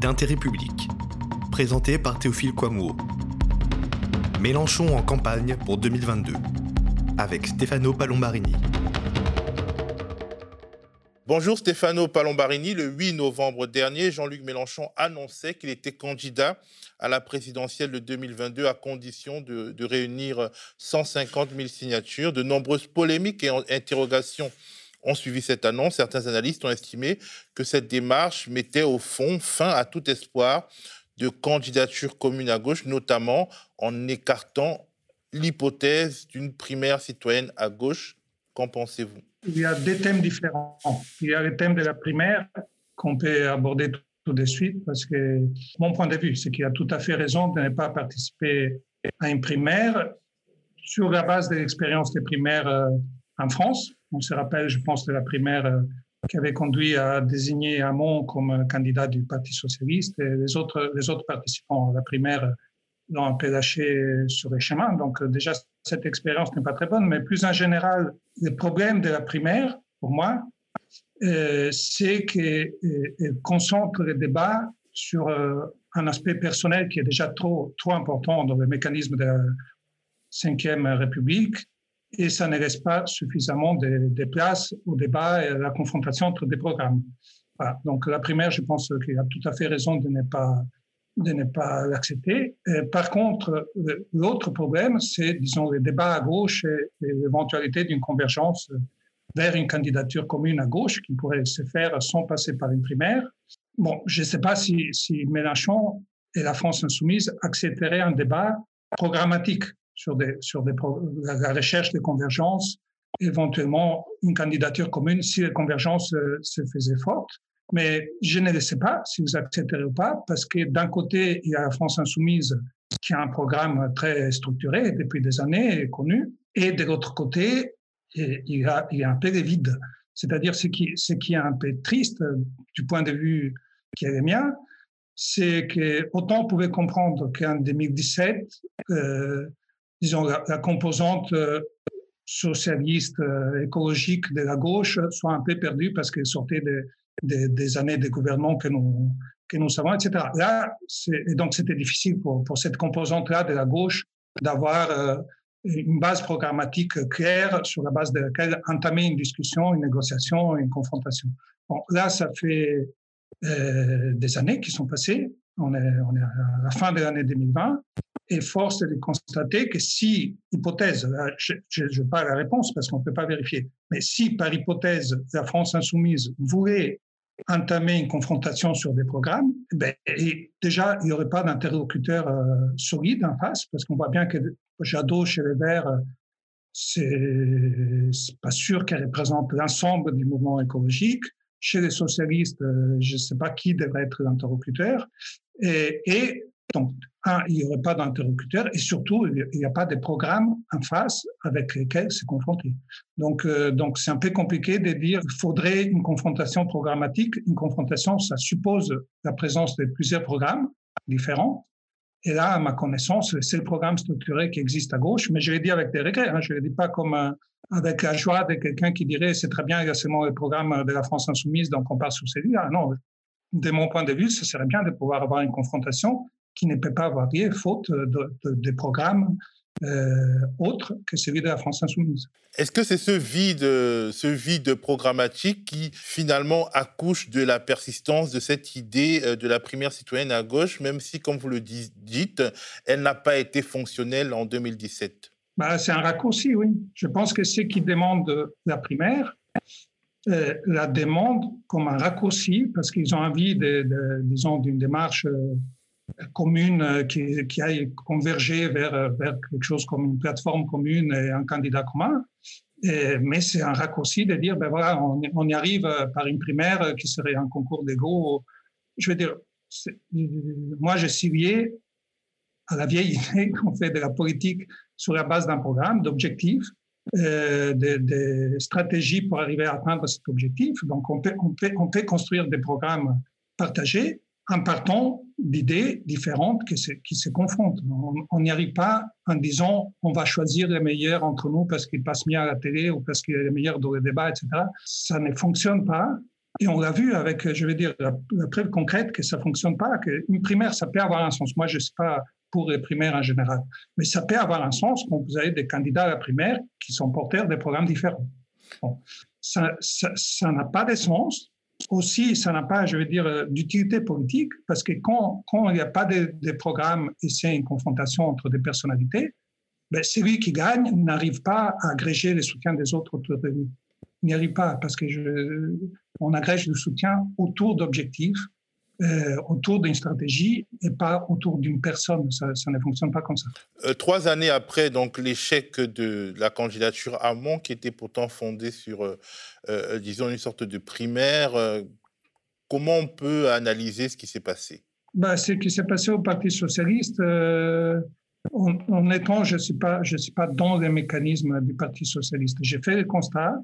d'intérêt public, présenté par Théophile Kouamouo. Mélenchon en campagne pour 2022, avec Stefano Palombarini. Bonjour Stefano Palombarini. Le 8 novembre dernier, Jean-Luc Mélenchon annonçait qu'il était candidat à la présidentielle de 2022 à condition de, de, réunir 150 000 signatures. De nombreuses polémiques et interrogations ont suivi cette annonce. Certains analystes ont estimé que cette démarche mettait au fond fin à tout espoir de candidature commune à gauche, notamment en écartant l'hypothèse d'une primaire citoyenne à gauche. Qu'en pensez-vous? Il y a des thèmes différents. Il y a le thème de la primaire qu'on peut aborder tout de suite parce que mon point de vue, c'est qu'il a tout à fait raison de ne pas participer à une primaire sur la base de l'expérience des primaires euh, en France. On se rappelle, je pense, de la primaire euh, qui avait conduit à désigner Hamon comme candidat du Parti socialiste et les autres, les autres participants à la primaire l'ont un peu lâché sur les chemins. Donc déjà, cette expérience n'est pas très bonne, mais plus en général, le problème de la primaire, pour moi, euh, c'est qu'elle concentre le débat sur euh, un aspect personnel qui est déjà trop, trop important dans le mécanisme de la Ve République, et ça ne laisse pas suffisamment de, de, place au débat et à la confrontation entre des programmes. Donc la primaire, je pense qu'il a tout à fait raison de ne pas de ne pas l'accepter. Par contre, l'autre problème, c'est, disons, les débats à gauche et, l'éventualité d'une convergence vers une candidature commune à gauche qui pourrait se faire sans passer par une primaire. Bon, je ne sais pas si Mélenchon et la France insoumise accepteraient un débat programmatique sur, des, sur des, la recherche de convergence, éventuellement une candidature commune si la convergence euh, se faisait forte. Mais je ne sais pas si vous accepterez ou pas, parce que d'un côté, il y a la France insoumise qui a un programme très structuré depuis des années et connu, et de l'autre côté, il y, a, il y a un peu de vide. C'est-à-dire ce qui, ce qui est un peu triste du point de vue qui est le mien, c'est que autant on pouvait comprendre qu'en 2017, euh, disons, la, composante euh, socialiste, euh, écologique de la gauche soit un peu perdue parce qu'elle sortait de, de, des années de gouvernement que nous, que nous savons, etc. Là, et donc c'était difficile pour, pour cette composante-là de la gauche d'avoir euh, une base programmatique claire sur la base de laquelle entamer une discussion, une négociation, une confrontation. Là, ça fait des années qui sont passées. On est, on est à la fin de l'année 2020 et force est de constater que si, hypothèse, je n'ai pas la réponse parce qu'on ne peut pas vérifier, mais si par hypothèse la France insoumise voulait entamer une confrontation sur des programmes, ben, déjà, il n'y aurait pas d'interlocuteur euh, solide en face, parce qu'on voit bien que Jadot chez les Verts, c'est pas sûr qu'elle représente l'ensemble du mouvement écologique. Chez les socialistes, euh, je ne sais pas qui devrait être l'interlocuteur. Et donc, un, il n'y aurait pas d'interlocuteur et surtout, il n'y a pas de programme en face avec lesquels se confronter. Donc, euh, donc c'est un peu compliqué de dire qu'il faudrait une confrontation programmatique. Une confrontation, ça suppose la présence de plusieurs programmes différents. Et là, à ma connaissance, c'est le programme structuré qui existe à gauche, mais je l'ai dit avec des regrets. Hein, je ne le dis pas comme avec la joie de quelqu'un qui dirait c'est très bien, il y a seulement le programme de la France insoumise, donc on part sur celui-là. Non, de mon point de vue, ce serait bien de pouvoir avoir une confrontation qui ne peut pas avoir lieu faute de, de, de programmes euh, autres que celui de la France insoumise. Est-ce que c'est ce vide, ce vide programmatique qui finalement accouche de la persistance de cette idée euh, de la primaire citoyenne à gauche, même si, comme vous le dites, elle n'a pas été fonctionnelle en 2017 bah, C'est un raccourci, oui. Je pense que ceux qui demandent la primaire euh, la demandent comme un raccourci parce qu'ils ont envie, de, de disons, d'une démarche euh, commune euh, qui, qui aille converger vers, euh, vers quelque chose comme une plateforme commune et un candidat commun. Mais c'est un raccourci de dire, ben voilà, on, y arrive euh, par une primaire qui serait un concours d'ego. Je veux dire, moi, j'ai ciblé à la vieille idée qu'on fait de la politique sur la base d'un programme, d'objectifs, de stratégies pour arriver à atteindre cet objectif. Donc, on peut, on peut, on peut construire des programmes partagés en partant d'idées différentes qui se, qui se confrontent. On n'y arrive pas en disant on va choisir les meilleurs entre nous parce qu'ils passent bien à la télé ou parce qu'il est le meilleur dans les débats, etc. Ça ne fonctionne pas Et on l'a vu avec, je veux dire, la, preuve concrète que ça fonctionne pas, qu'une primaire, ça peut avoir un sens. Moi, je ne suis pas pour les primaires en général, mais ça peut avoir un sens quand vous avez des candidats à la primaire qui sont porteurs de programmes différents. ça n'a pas de sens. Aussi, ça n'a pas, je veux dire, d'utilité politique, parce que quand, quand il n'y a pas de, de programme et c'est une confrontation entre des personnalités, ben, celui qui gagne n'arrive pas à agréger les soutiens des autres autour de lui. Il n'y arrive pas parce que je, on agrège le soutien autour d'objectifs, euh, autour d'une stratégie et pas autour d'une personne. Ça, ne fonctionne pas comme ça. Euh, trois années après donc l'échec de la candidature Hamon, qui était pourtant fondée sur, euh, disons, une sorte de primaire, comment on peut analyser ce qui s'est passé? Bah, Ce qui s'est passé au Parti socialiste, Honnêtement, je ne suis, pas, je suis pas dans les mécanismes du Parti socialiste. J'ai fait le constat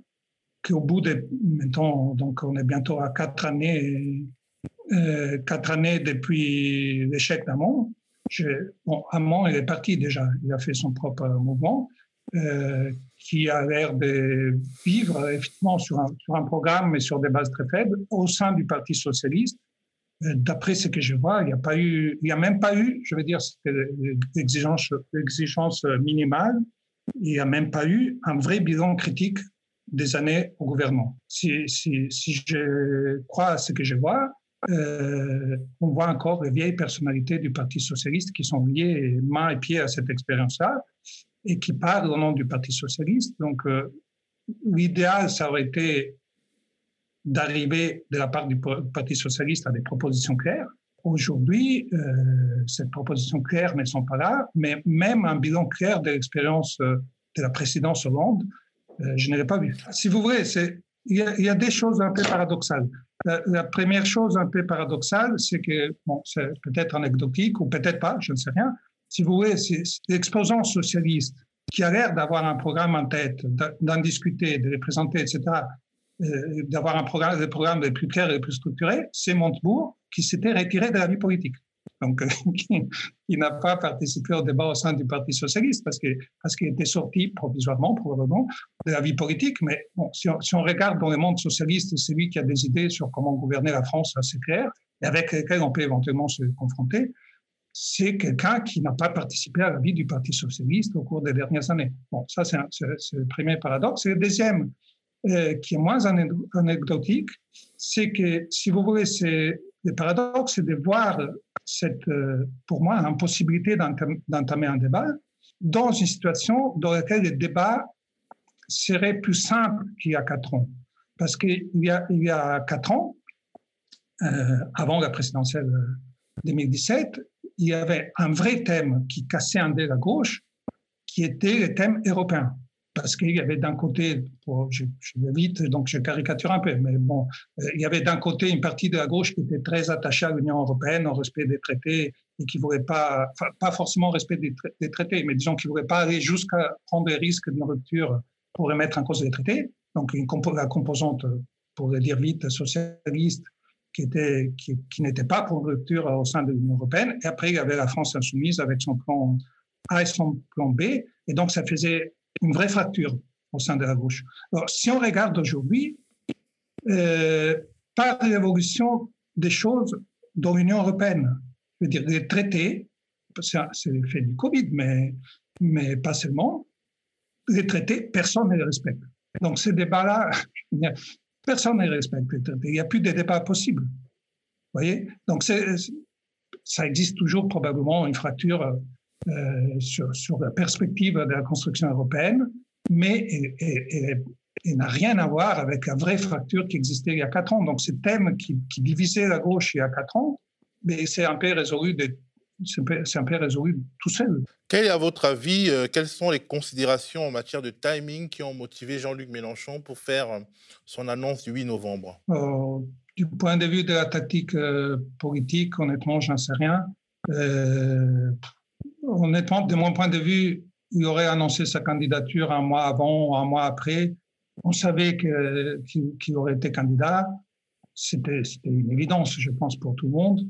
qu'au bout de, maintenant, donc on est bientôt à quatre années, euh, quatre années depuis l'échec d'Amon. Bon, Amon, il est parti déjà, il a fait son propre mouvement, euh, qui a l'air de vivre effectivement sur un, programme, mais sur des bases très faibles, au sein du Parti socialiste, euh, d'après ce que je vois, il n'y a pas eu, il y a même pas eu, je veux dire, l'exigence, l'exigence minimale. Il n'y a même pas eu un vrai bilan critique des années au gouvernement. Si je crois à ce que je vois, euh, on voit encore les vieilles personnalités du Parti socialiste qui sont liées main et pied à cette expérience-là et qui parlent au nom du Parti socialiste. Donc, euh, l'idéal, ça aurait été d'arriver de la part du Parti socialiste à des propositions claires. Aujourd'hui, euh, ces propositions claires ne sont pas là, mais même un bilan clair de l'expérience de la présidence Hollande, je ne pas vu. Si vous voulez, il y, a, des choses un peu paradoxales. La, première chose un peu paradoxale, c'est que, bon, c'est peut-être anecdotique ou peut-être pas, je ne sais rien. Si vous voulez, l'exposant socialiste qui a l'air d'avoir un programme en tête, d'en discuter, de les présenter, etc., euh, d'avoir un programme, des programmes les plus clairs et les plus structurés, c'est Montebourg qui s'était retiré de la vie politique. Donc, il n'a pas participé au débat au sein du Parti socialiste parce qu'il était sorti provisoirement, probablement, de la vie politique. Mais si, on, regarde dans le monde socialiste, c'est lui qui a des idées sur comment gouverner la France assez claires et avec lesquelles on peut éventuellement se confronter. C'est quelqu'un qui n'a pas participé à la vie du Parti socialiste au cours des dernières années. Bon, ça, c'est le premier paradoxe. Et le deuxième, euh, qui est moins anecdotique, c'est que, si vous voulez, c'est le paradoxe, c'est de voir cette, euh, pour moi, impossibilité d'entamer un débat dans une situation dans laquelle le débat serait plus simple qu'il y a quatre ans. Parce qu'il y a, y a quatre ans, euh, avant la présidentielle 2017, il y avait un vrai thème qui cassait un dé la gauche, qui était le thème européen parce qu'il y avait d'un côté, je, vais vite, donc je caricature un peu, mais bon, euh, il y avait d'un côté une partie de la gauche qui était très attachée à l'Union européenne, au respect des traités, et qui ne voulait pas, pas forcément au respect des, traités, mais disons qui ne voulait pas aller jusqu'à prendre des risques d'une rupture pour remettre en cause les traités. Donc la composante, pour le dire vite, socialiste, qui n'était pas pour une rupture au sein de l'Union européenne. Et après, il y avait la France insoumise avec son plan A et son plan B. Et donc, ça faisait une vraie fracture au sein de la gauche. Alors, si on regarde aujourd'hui, euh, par l'évolution des choses dans l'Union européenne, je veux dire, les traités, c'est l'effet du Covid, mais, mais pas seulement, les traités, personne ne les respecte. Donc, ces débats-là, personne ne les respecte, les traités. Il n'y a plus de débat possible. Vous voyez? Donc, ça existe toujours probablement une fracture euh, sur, sur, la perspective de la construction européenne, mais elle, n'a rien à voir avec la vraie fracture qui existait il y a quatre ans. Donc, ce thème qui, qui divisait la gauche il y a quatre ans, mais c'est un peu résolu de, c'est un peu résolu tout seul. Quel est, à votre avis, euh, quelles sont les considérations en matière de timing qui ont motivé Jean-Luc Mélenchon pour faire euh, son annonce du 8 novembre? Du point de vue de la tactique politique, honnêtement, j'en sais rien honnêtement, de mon point de vue, il aurait annoncé sa candidature un mois avant ou un mois après. On savait qu'il aurait été candidat. C'était une évidence, je pense, pour tout le monde.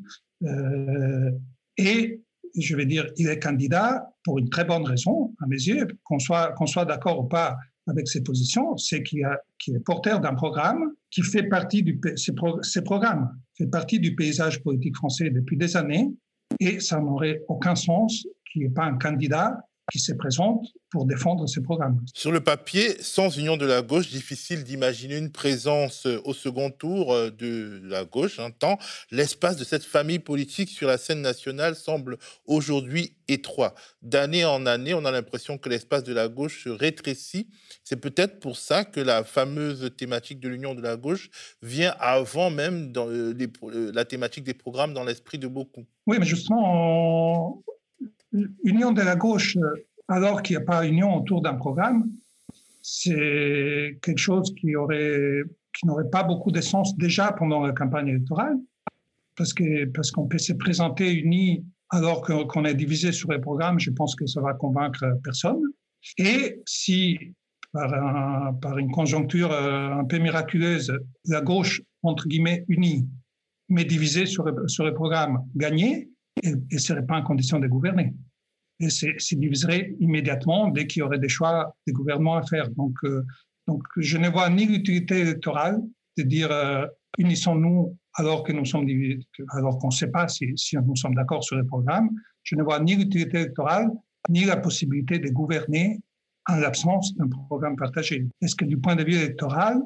Euh, et je vais dire, il est candidat pour une très bonne raison, à mes yeux, qu'on soit, qu'on soit d'accord ou pas avec ses positions, c'est qu'il est porteur d'un programme qui fait partie du ces, ces programmes fait partie du paysage politique français depuis des années et ça n'aurait aucun sens qu'il n'y ait pas un candidat qui se présente pour défendre ces programmes. Sur le papier, sans union de la gauche, difficile d'imaginer une présence euh, au second tour euh, de la gauche, hein, tant l'espace de cette famille politique sur la scène nationale semble aujourd'hui étroit. D'année en année, on a l'impression que l'espace de la gauche se rétrécit. C'est peut-être pour ça que la fameuse thématique de l'union de la gauche vient avant même dans euh, la thématique des programmes dans l'esprit de beaucoup. Oui, mais justement, Union de la gauche, alors qu'il n'y a pas union autour d'un programme, c'est quelque chose qui aurait qui n'aurait pas beaucoup de sens déjà pendant la campagne électorale, parce que parce qu'on peut se présenter unis alors qu'on est divisé sur les programmes, je pense que ça va convaincre personne. Et si par, une conjoncture euh, un peu miraculeuse, la gauche entre guillemets unie, mais divisée sur, les programmes, gagnait, ne serait pas en condition de gouverner. Et c'est diviserait immédiatement dès qu'il y aurait des choix des gouvernements à faire. Donc, euh, donc je ne vois ni l'utilité électorale de dire euh, unissons-nous alors que nous sommes alors qu'on ne sait pas si, si nous sommes d'accord sur les programmes. Je ne vois ni l'utilité électorale ni la possibilité de gouverner en l'absence d'un programme partagé. Est-ce que du point de vue électoral,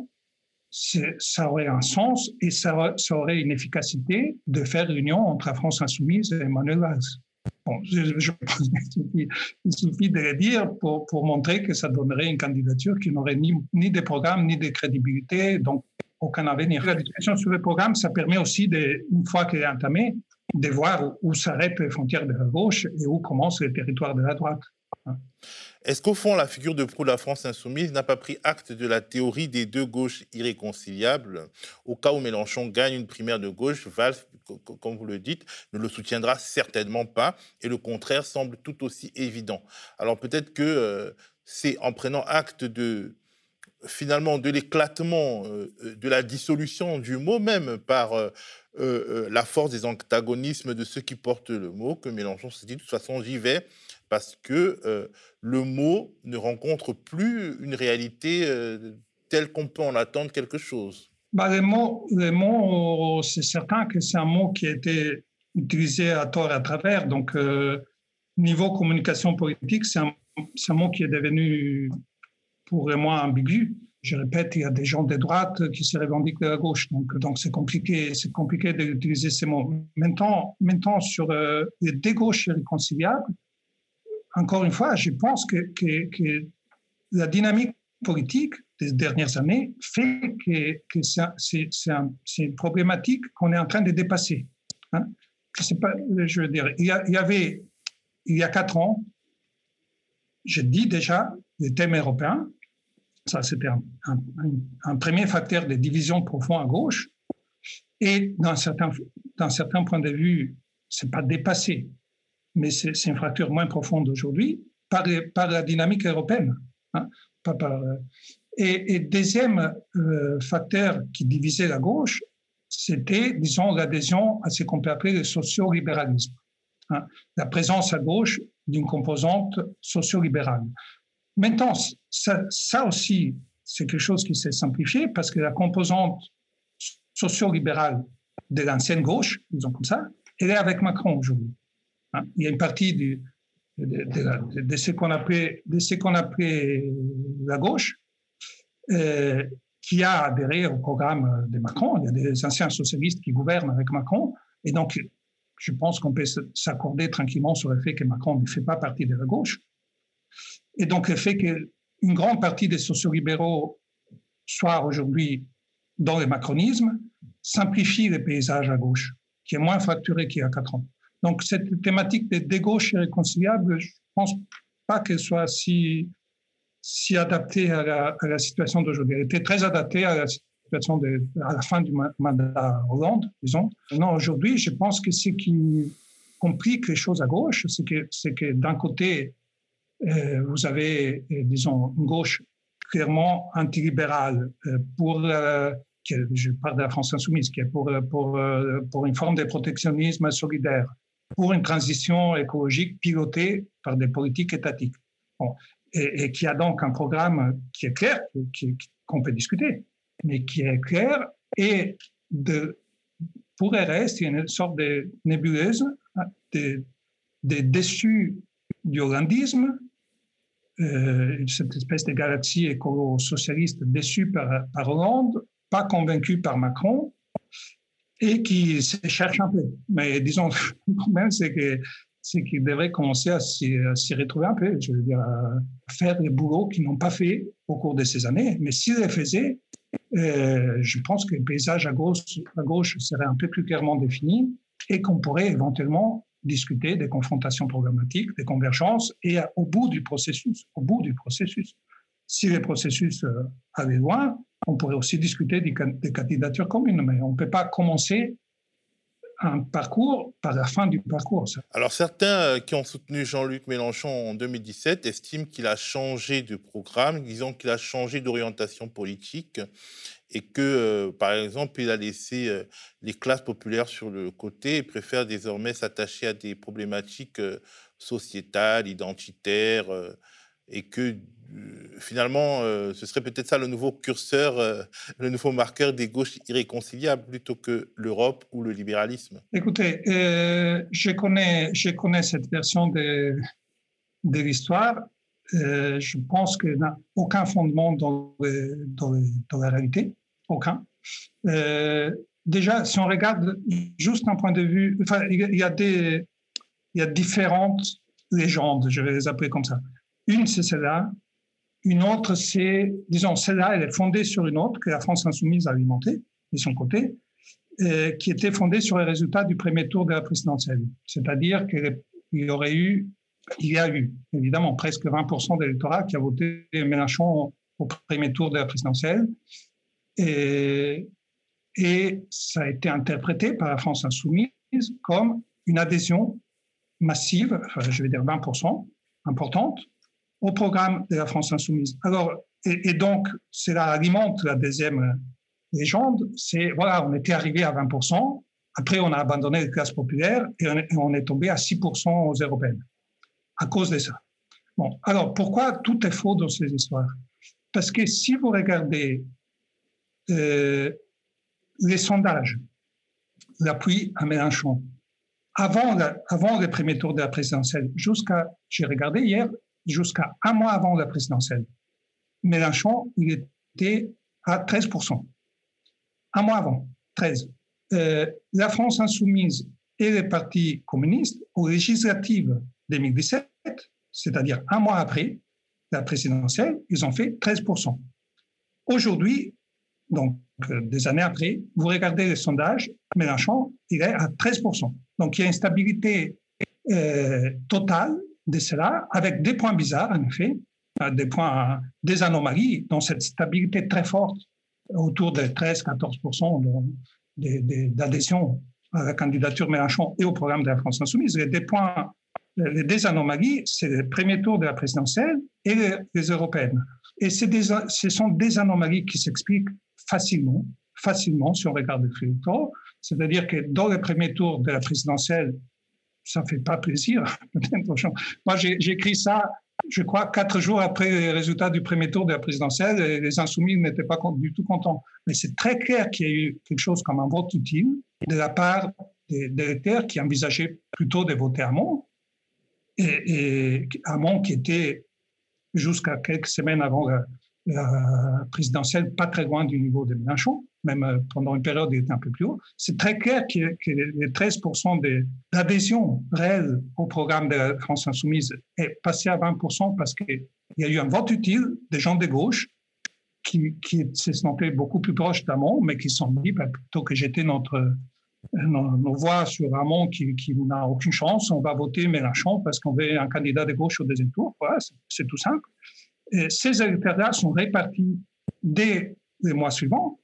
ça aurait un sens et ça, aurait une efficacité de faire l'union entre la France insoumise et Emmanuel Valls. Bon, je, pense suffit, de le dire pour, montrer que ça donnerait une candidature qui n'aurait ni, ni de programme ni de crédibilité, donc aucun avenir. La discussion sur le programme, ça permet aussi, une fois qu'elle est entamée, de voir où s'arrêtent les frontières de la gauche et où commencent les territoires de la droite. Est-ce qu'au fond, la figure de proue de la France insoumise n'a pas pris acte de la théorie des deux gauches irréconciliables? Au cas où Mélenchon gagne une primaire de gauche, Valls, comme vous le dites, ne le soutiendra certainement pas, et le contraire semble tout aussi évident. Alors peut-être que euh, c'est en prenant acte de finalement de l'éclatement, euh, de la dissolution du mot même par euh, la force des antagonismes de ceux qui portent le mot que Mélenchon se dit de toute façon j'y vais parce que euh, le mot ne rencontre plus une réalité euh, telle qu'on peut en attendre quelque chose. Bah, les mots, les mots c'est certain que c'est un mot qui a été utilisé à tort et à travers. Donc, euh, niveau communication politique, c'est un, mot qui est devenu pour moi ambigu. Je répète, il y a des gens de droite qui se revendiquent de la gauche, donc c'est compliqué, compliqué d'utiliser ces mots. Maintenant, maintenant sur les deux gauches irréconciliables, encore une fois, je pense que, la dynamique politique des dernières années fait que, c'est une problématique qu'on est en train de dépasser. Hein. Je, dire, il y, avait, il y a quatre ans, je dis déjà, les thèmes européens, ça c'était un, premier facteur de division profonde à gauche, et dans certains, dans certains points de vue, c'est pas dépassé mais c'est une fracture moins profonde aujourd'hui par, la dynamique européenne. Hein, par, euh, et, deuxième euh, facteur qui divisait la gauche, c'était, disons, l'adhésion à ce qu'on peut appeler le socio-libéralisme. Hein, la présence à gauche d'une composante socio-libérale. Maintenant, ça, ça aussi, c'est quelque chose qui s'est simplifié parce que la composante socio-libérale de l'ancienne gauche, disons comme ça, elle est avec Macron aujourd'hui. Hein. Il y a une partie de, de, ce qu'on appelait, appelait, la gauche euh, qui a adhéré au programme de Macron. Il y a des anciens socialistes qui gouvernent avec Macron. Et donc, je pense qu'on peut s'accorder tranquillement sur le fait que Macron ne fait pas partie de la gauche. Et donc, le fait qu'une grande partie des sociolibéraux soient aujourd'hui dans le macronisme simplifie le paysage à gauche, qui est moins fracturé qu'il y a quatre ans. Donc, cette thématique des, gauches irréconciliables, je ne pense pas qu'elle soit si, adaptée à la, situation d'aujourd'hui. Elle était très adaptée à la situation à la fin du mandat Hollande, disons. Non, aujourd'hui, je pense que ce qui complique les choses à gauche, c'est que, que d'un côté, euh, vous avez, euh, disons, une gauche clairement antilibérale euh, pour je parle de la France insoumise, qui est pour, pour, pour une forme de protectionnisme solidaire, pour une transition écologique pilotée par des politiques étatiques. et, qui a donc un programme qui est clair, qu'on peut discuter, mais qui est clair et de, pour RS, il y a une sorte de nébuleuse des de déçus du hollandisme, euh, cette espèce de galaxie écolo-socialiste déçue par Hollande, pas convaincue par Macron, et qui se cherche un peu. Mais disons, le problème, c'est que c'est qu'ils devraient commencer à s'y retrouver un peu, je veux dire, à faire les boulots qu'ils n'ont pas fait au cours de ces années. Mais s'ils les faisaient, euh, je pense que le paysage à gauche, à gauche serait un peu plus clairement défini et qu'on pourrait éventuellement discuter des confrontations programmatiques, des convergences, et au bout du processus, au bout du processus, si le processus euh, allait loin, on pourrait aussi discuter des, candidatures communes, mais on ne peut pas commencer un parcours par la fin du parcours. Alors certains euh, qui ont soutenu Jean-Luc Mélenchon en 2017 estiment qu'il a changé de programme, disons qu'il a changé d'orientation politique et que, euh, par exemple, il a laissé euh, les classes populaires sur le côté et préfère désormais s'attacher à des problématiques sociétales, identitaires, et que finalement, euh, ce serait peut-être ça le nouveau curseur, euh, le nouveau marqueur des gauches irréconciliables plutôt que l'Europe ou le libéralisme Écoutez, je, connais, je connais cette version de, l'histoire. je pense qu'il n'y a aucun fondement dans, la réalité, aucun. déjà, si on regarde juste d'un point de vue, il y a des, il y a différentes légendes, je vais les appeler comme ça. Une, c'est celle-là une autre, c'est, disons, celle-là, elle est fondée sur une autre que la France insoumise a alimentée de son côté, euh, qui était fondée sur les résultats du premier tour de la présidentielle. C'est-à-dire qu'il y aurait eu, il y a eu, évidemment, presque 20% d'électorat qui a voté Mélenchon au premier tour de la présidentielle. Et, ça a été interprété par la France insoumise comme une adhésion massive, je vais dire 20%, importante, au programme de la France insoumise. Alors, et, donc, cela alimente la deuxième légende, c'est, voilà, on était arrivé à 20%, après on a abandonné les classes populaires et on est, tombé à 6% aux européennes, à cause de ça. Bon, alors pourquoi tout est faux dans ces histoires? Parce que si vous regardez euh, les sondages, l'appui à Mélenchon, avant, avant le premier tour de la présidentielle, jusqu'à, j'ai regardé hier, jusqu'à un mois avant la présidentielle. Mélenchon, il était à 13%. Un mois avant, 13. Euh, la France insoumise et les partis communistes, aux législatives 2017, c'est-à-dire un mois après la présidentielle, ils ont fait 13%. Aujourd'hui, donc euh, des années après, vous regardez les sondages, Mélenchon, il est à 13%. Donc il y a une stabilité euh, totale de cela, avec des points bizarres, en effet, euh, des points, des anomalies, dans cette stabilité très forte, autour de 13-14% d'adhésion à la candidature Mélenchon et au programme de la France Insoumise. Les, des points, les des anomalies, c'est le premier tour de la présidentielle et les, européennes. Et des, ce sont des anomalies qui s'expliquent facilement, facilement si on regarde le filtre. C'est-à-dire que dans le premier tour de la présidentielle, ça ne fait pas plaisir. Moi, j'ai écrit ça, je crois, quatre jours après les résultats du premier tour de la présidentielle. Et les insoumis n'étaient pas du tout contents. Mais c'est très clair qu'il y a eu quelque chose comme un vote utile de la part des électeurs qui envisageaient plutôt de voter Hamon. Et, et Hamon qui était jusqu'à quelques semaines avant la, la présidentielle, pas très loin du niveau de Mélenchon même euh, pendant une période, il était un peu plus haut. C'est très clair que, les 13% d'adhésion réelle au programme de la France insoumise est passé à 20% parce qu'il y a eu un vote utile des gens de gauche qui, qui se sentaient beaucoup plus proches d'Amont, mais qui se sont dit, bah, plutôt que j'étais notre, nos, voix sur Hamon qui, n'a aucune chance, on va voter Mélenchon parce qu'on veut un candidat de gauche au deuxième tour. C'est tout simple. Ces électeurs-là sont répartis dès les mois suivants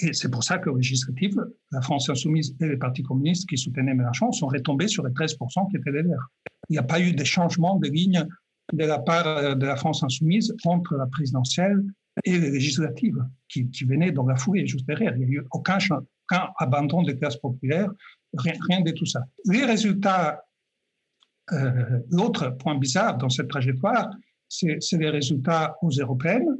et c'est pour ça que législative, la France insoumise et les partis communistes qui soutenaient Mélenchon sont retombés sur les 13% qui étaient les Verts. Il n'y a pas eu de changement de ligne de la part euh, de la France insoumise entre la présidentielle et les législatives qui, venaient dans la foulée juste derrière. Il n'y a eu aucun, abandon des classes populaires, rien, rien, de tout ça. Les résultats, euh, l'autre point bizarre dans cette trajectoire, c'est les résultats aux européennes,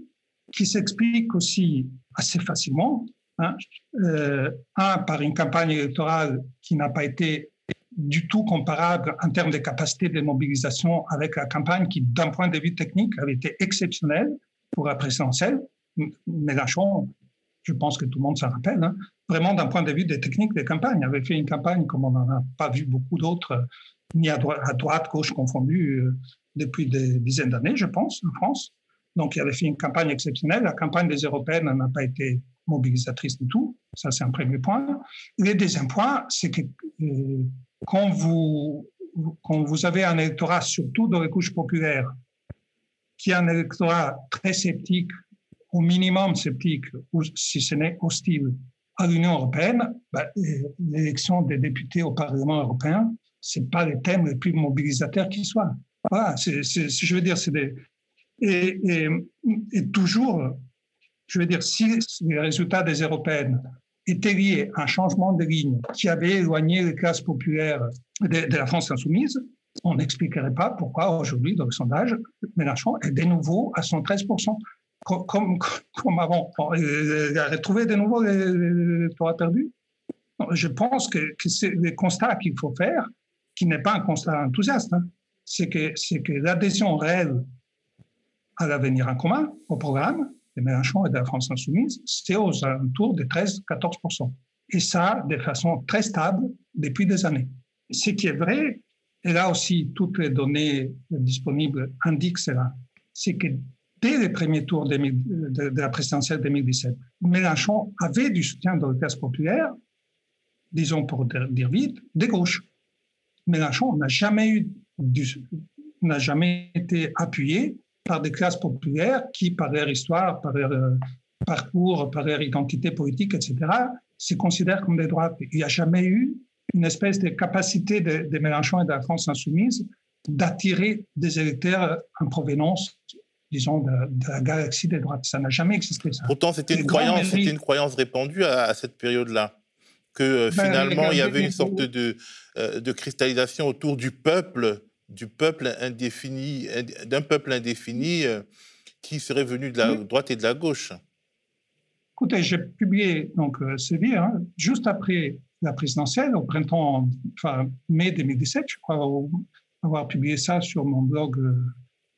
qui s'expliquent aussi assez facilement. Hein. Euh, un, par une campagne électorale qui n'a pas été du tout comparable en termes de capacité de mobilisation avec la campagne qui, d'un point de vue technique, avait été exceptionnelle pour la présidentielle. Mélenchon, je pense que tout le monde s'en rappelle, hein, vraiment d'un point de vue des techniques de campagne, avait fait une campagne comme on n'en a pas vu beaucoup d'autres, ni à droite, gauche confondue, euh, depuis des dizaines d'années, je pense, en France. Donc, il avait fait une campagne exceptionnelle. La campagne des européennes n'a pas été mobilisatrice du tout. Ça, c'est un premier point. Le deuxième point, c'est que euh, quand, vous, quand vous avez un électorat, surtout dans les couches populaires, qui est un électorat très sceptique, au minimum sceptique, ou si ce n'est hostile à l'Union européenne, ben, l'élection des députés au Parlement européen, c'est pas les thèmes les plus mobilisateurs qui soient. Voilà, c'est, je veux dire, c'est des, et, toujours, je veux dire, si les résultats des européennes étaient liés à un changement de ligne qui avait éloigné les classes populaires de, la France insoumise, on n'expliquerait pas pourquoi aujourd'hui, dans le sondage, Mélenchon est de nouveau à 113%. Comme, avant. Il a retrouvé de nouveau l'électorat perdu. Je pense que, que c'est le constat qu'il faut faire, qui n'est pas un constat enthousiaste, hein. c'est que, que l'adhésion réelle à l'avenir en commun, au programme de Mélenchon et de la France insoumise, c'est aux alentours de 13-14%. Et ça, de façon très stable depuis des années. Ce qui est vrai, et là aussi, toutes les données disponibles indiquent cela, c'est que dès les premiers tours de, la présidentielle 2017, Mélenchon avait du soutien dans les classes populaires, disons pour dire vite, des gauches. Mélenchon n'a jamais n'a jamais été appuyé par des classes populaires qui, par leur histoire, par leur euh, parcours, par leur identité politique, etc., se considèrent comme des droites. Il n'y a jamais eu une espèce de capacité de, de Mélenchon et de la France insoumise d'attirer des électeurs en provenance disons, de, la galaxie des droites. Ça n'a jamais existé. Ça. Pourtant, c'était une, croyance, c'était une croyance répandue à, cette période-là, que euh, ben, finalement, il y avait une sorte de, euh, de cristallisation autour du peuple du peuple indéfini, d'un peuple indéfini euh, qui serait venu de la droite et de la gauche. Écoutez, j'ai publié donc euh, ce livre hein, juste après la présidentielle, au printemps, enfin mai 2017, je crois avoir publié ça sur mon blog euh,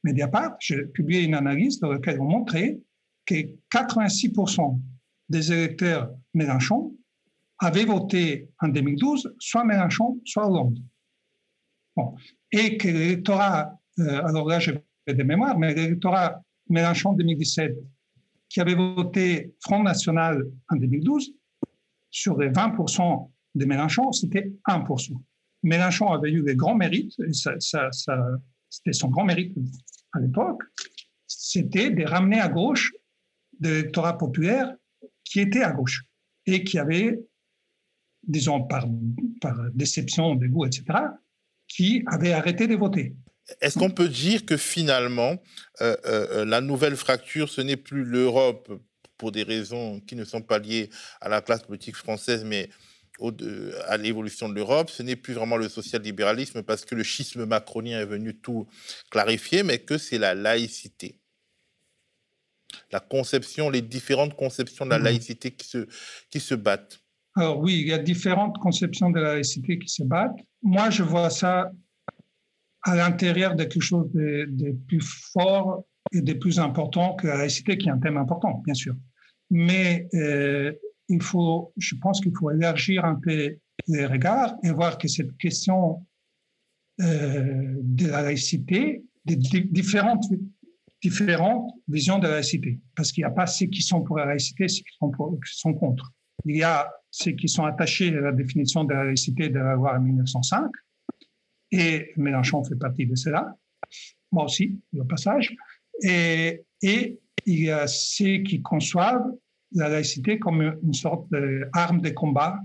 Mediapart. J'ai publié une analyse dans laquelle on montrait que 86% des électeurs Mélenchon avaient voté en 2012 soit Mélenchon, soit Hollande. Et que l'électorat, euh, alors là je vais de mémoire, mais l'électorat Mélenchon 2017, qui avait voté Front National en 2012, sur les 20% de Mélenchon, c'était 1%. Mélenchon avait eu des grands mérites, et ça, c'était son grand mérite à l'époque, c'était de ramener à gauche de l'électorat populaire qui était à gauche et qui avait, disons par, par déception de goût, etc., qui avaient arrêté de voter. Est-ce qu'on peut dire que finalement, euh, euh, la nouvelle fracture, ce n'est plus l'Europe pour des raisons qui ne sont pas liées à la classe politique française, mais au, à l'évolution de l'Europe, ce n'est plus vraiment le social-libéralisme parce que le schisme macronien est venu tout clarifier, mais que c'est la laïcité. La conception, les différentes conceptions de la mmh. laïcité qui se, qui se battent. Alors oui, il y a différentes conceptions de la laïcité qui se battent. Moi, je vois ça à l'intérieur de quelque chose de, plus fort et de plus important que la laïcité, qui est un thème important, bien sûr. Mais euh, il faut, je pense qu'il faut élargir un peu les regards et voir que cette question euh, de la laïcité, des différentes, visions de la laïcité, parce qu'il n'y a pas ceux qui sont pour la laïcité, ceux qui sont, qui sont contre. Il y a qui sont attachés à la définition de la laïcité de la loi 1905, et Mélenchon fait partie de cela, moi aussi, au passage, et, il y a ceux qui conçoivent la laïcité comme une sorte d'arme de combat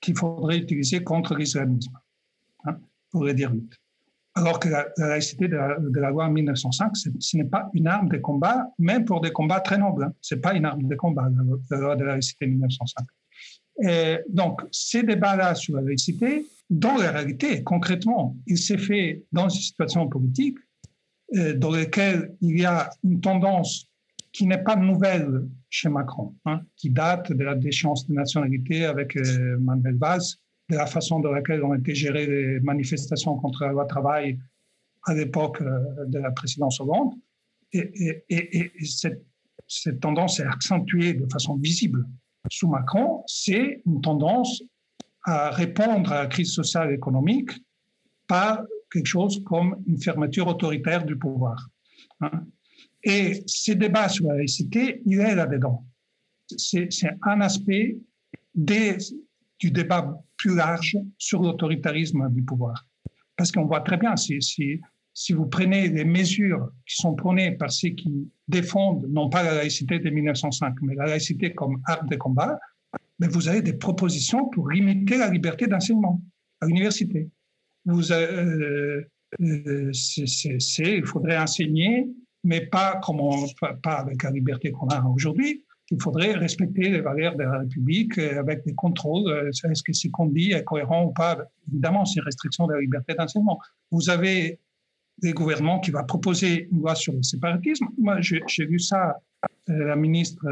qu'il faudrait utiliser contre l'islamisme, hein, pour le dire vite. Alors que la, laïcité de la, loi 1905, ce n'est pas une arme de combat, même pour des combats très nobles. Hein. Ce n'est pas une arme de combat, la, loi de la laïcité 1905. Et donc, ces débats-là sur la laïcité, dans la réalité, concrètement, il s'est fait dans une situation politique euh, dans lequel il y a une tendance qui n'est pas nouvelle chez Macron, hein, qui date de la déchéance de nationalité avec euh, Manuel Valls, de la façon dans laquelle ont été gérées les manifestations contre la loi travail à l'époque euh, de la présidence Hollande. Et, et, cette, cette, tendance est accentuée de façon visible sous Macron. C'est une tendance à répondre à la crise sociale et économique par quelque chose comme une fermeture autoritaire du pouvoir. Hein. Et ces débats sur la laïcité, il est là-dedans. C'est un aspect du débat plus large sur l'autoritarisme du pouvoir. Parce qu'on voit très bien, si, si, vous prenez les mesures qui sont prônées par ceux qui défendent non pas la laïcité de 1905, mais la laïcité comme arme de combat, mais vous avez des propositions pour limiter la liberté d'enseignement à l'université. Vous, euh, euh, il faudrait enseigner, mais pas, comme pas avec la liberté qu'on a aujourd'hui. Il faudrait respecter les valeurs de la République euh, avec des contrôles. Est-ce que ce qu'on dit est cohérent ou pas? Évidemment, c'est restriction de la liberté d'enseignement. Vous avez des gouvernements qui vont proposer une loi sur le séparatisme. Moi, j'ai vu ça, la ministre,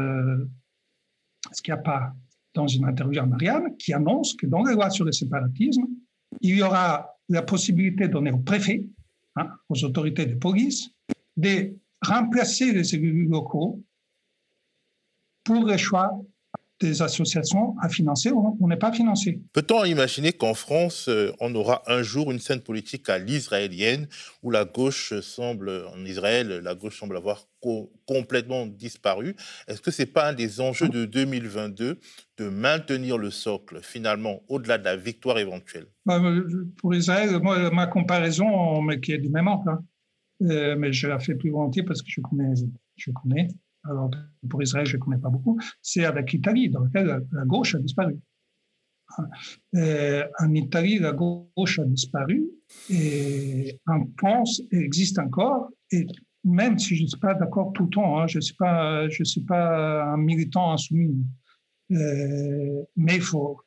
est-ce qu'il n'y a pas dans une interview à Marianne, qui annonce que dans les lois sur le séparatisme, il y aura la possibilité donnée aux préfets, hein, aux autorités de police, de remplacer les élus locaux pour le choix des associations à financer on n'est pas financé. Peut-on imaginer qu'en France, euh, on aura un jour une scène politique à l'israélienne où la gauche semble, en Israël, la gauche semble avoir complètement disparu? Est-ce que ce n'est pas un des enjeux de 2022 de maintenir le socle, finalement, au-delà de la victoire éventuelle? Bah, Pour Israël, moi, ma comparaison, mais qui est du même ordre, hein. euh, mais je la fais plus volontiers parce que je connais, je connais alors pour Israël, je ne connais pas beaucoup, c'est avec l'Italie, dans laquelle la gauche a disparu. Euh, en Italie, la gauche a disparu et en France, elle existe encore. Et même si je ne suis pas d'accord tout le temps, hein, je ne suis, pas, un militant insoumis, euh, mais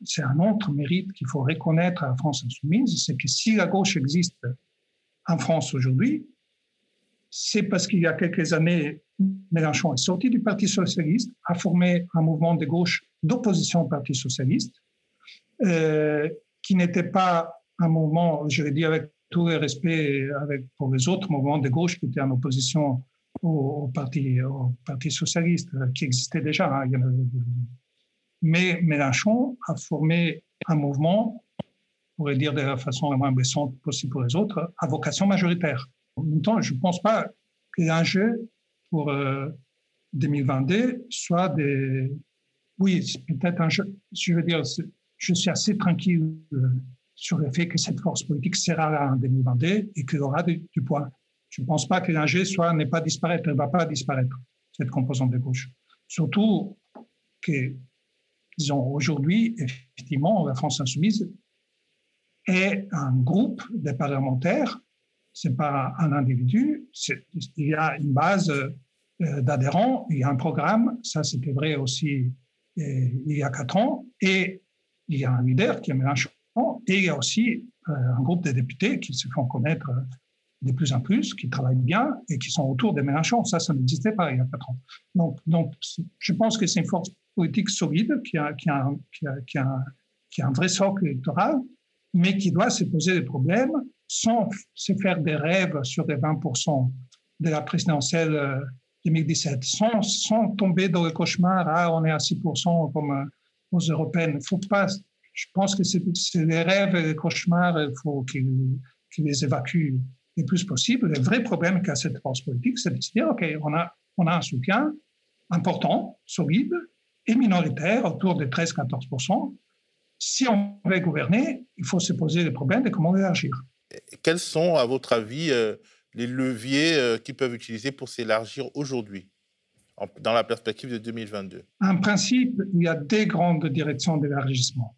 c'est un autre mérite qu'il faut reconnaître à la France insoumise, c'est que si la gauche existe en France aujourd'hui, c'est parce qu'il y a quelques années, Mélenchon est sorti du Parti socialiste, a formé un mouvement de gauche d'opposition au Parti socialiste, euh, qui n'était pas un mouvement, je l'ai dit avec tout le respect avec, pour les autres mouvements de gauche qui étaient en opposition au, parti, au parti socialiste, euh, qui existait déjà. Hein. Mais Mélenchon a formé un mouvement, on pourrait dire de la façon la moins blessante possible pour les autres, à vocation majoritaire. En même temps, je ne pense pas que l'enjeu pour 2022 euh, soit des. Oui, peut-être un jeu. Je veux dire, je suis assez tranquille euh, sur le fait que cette force politique sera là en 2022 et qu'il aura du, poids. Je ne pense pas que l'enjeu soit n'est pas disparaître, ne va pas disparaître, cette composante de gauche. Surtout que, disons, aujourd'hui, effectivement, la France insoumise est un groupe de parlementaires c'est pas un individu, il y a une base euh, d'adhérents, il y a un programme, ça c'était vrai aussi euh, il y a quatre ans, et il y a un leader qui est Mélenchon, et il y a aussi euh, un groupe de députés qui se font connaître de plus en plus, qui travaillent bien et qui sont autour de Mélenchon. Ça, ça n'existait pas il y a quatre ans. Donc, je pense que c'est une force politique solide qui a un vrai socle électoral, mais qui doit se poser des problèmes sans se faire des rêves sur les 20% de la présidentielle 2017, euh, sans, tomber dans le cauchemar, ah, on est à 6% comme euh, aux européennes. Faut pas, je pense que c'est les rêves et les cauchemars, il faut qu'ils les évacuent le plus possible. Le vrai problème qu'a cette force politique, c'est de se dire, OK, on a, on a un soutien important, solide et minoritaire, autour de 13-14%. Si on veut gouverner, il faut se poser le problème de comment réagir. Quels sont, à votre avis, euh, les leviers euh, qu'ils peuvent utiliser pour s'élargir aujourd'hui, dans la perspective de 2022 En principe, il y a deux grandes directions d'élargissement.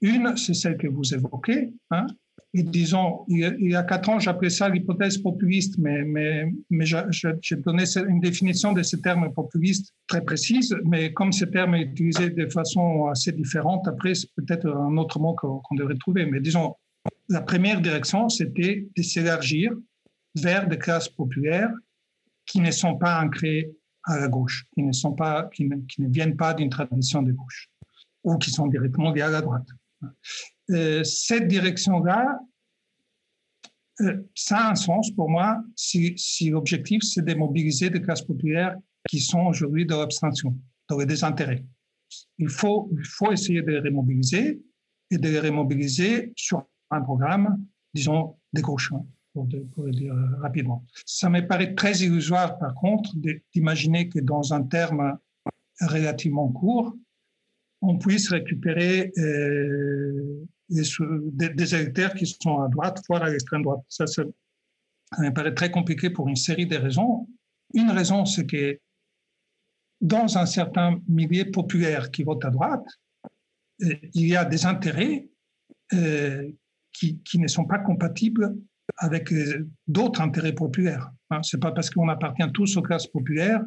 Une, c'est celle que vous évoquez. Hein, et disons, il y a quatre ans, j'appelais ça l'hypothèse populiste, mais, mais, mais j'ai donné une définition de ce terme populiste très précise, mais comme ce terme est utilisé de façon assez différente, après, c'est peut-être un autre mot qu'on devrait trouver. Mais disons, la première direction, c'était de s'élargir vers des classes populaires qui ne sont pas ancrées à la gauche, qui ne, sont pas, qui ne, viennent pas d'une tradition de gauche ou qui sont directement liées à la droite. Euh, cette direction-là, euh, ça a un sens pour moi si, l'objectif c'est de mobiliser des classes populaires qui sont aujourd'hui dans l'abstention, dans le désintérêt. Il faut, il faut essayer de les remobiliser et de les remobiliser sur un programme, disons, hein, pour, pour, le dire euh, rapidement. Ça me paraît très illusoire, par contre, d'imaginer que dans un terme relativement court, on puisse récupérer euh, des, électeurs qui sont à droite, voire à l'extrême droite. Ça, me paraît très compliqué pour une série de raisons. Une raison, c'est que dans un certain milieu populaire qui vote à droite, euh, il y a des intérêts qui, ne sont pas compatibles avec euh, d'autres intérêts populaires. Hein. Ce n'est pas parce qu'on appartient tous aux classes populaires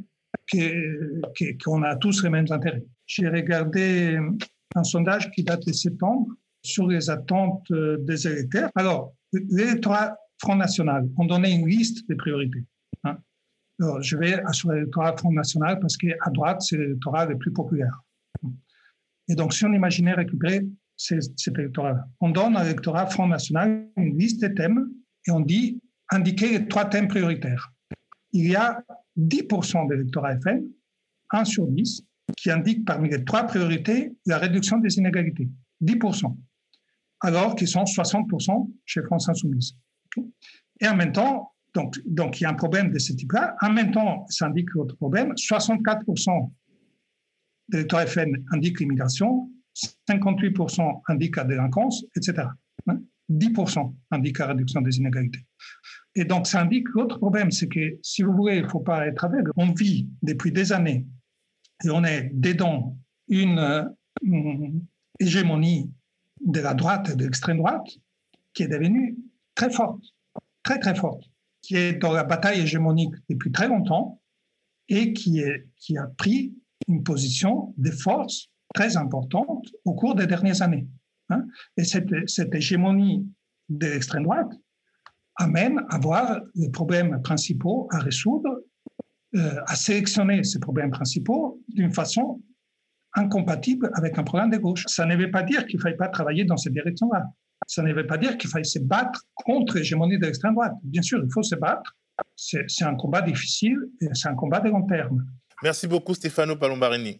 qu'on a tous les mêmes intérêts. J'ai regardé un sondage qui date de septembre sur les attentes des électeurs. Alors, l'électorat Front National ont donné une liste de priorités. Hein. Alors, je vais sur l'électorat Front National parce qu'à droite, c'est l'électorat le plus populaire. Et donc, si on imaginait récupérer cet électorat, on donne à l'électorat Front National une liste de thèmes et on dit indiquer les trois thèmes prioritaires. Il y a 10% d'électorat FN, 1 sur 10, qui indique parmi les trois priorités la réduction des inégalités. 10%. Alors qu'ils sont 60% chez France Insoumise. Et en même temps, donc, il y a un problème de ce type-là. En même temps, ça indique l'autre problème. 64% l'électorat FN indique l'immigration, 58% indique la délinquance, etc. 10% hein? indique la réduction des inégalités. Et donc, ça indique l'autre problème, c'est que si vous voulez, il ne faut pas être aveugle. On vit depuis des années et on est dedans une euh, hégémonie de la droite et de l'extrême droite qui est devenue très forte, très très forte, qui est dans la bataille hégémonique depuis très longtemps et qui, est, qui a pris une position de force très importante au cours des dernières années. Hein. Et cette, cette, hégémonie de l'extrême droite amène à voir les problèmes principaux à résoudre, euh, à sélectionner ces problèmes principaux d'une façon incompatible avec un programme de gauche. Ça ne veut pas dire qu'il ne faille pas travailler dans cette direction-là. Ça ne veut pas dire qu'il faille se battre contre l'hégémonie de l'extrême droite. Bien sûr, il faut se battre. C'est un combat difficile et c'est un combat de long terme. Merci beaucoup Stefano Palombarini.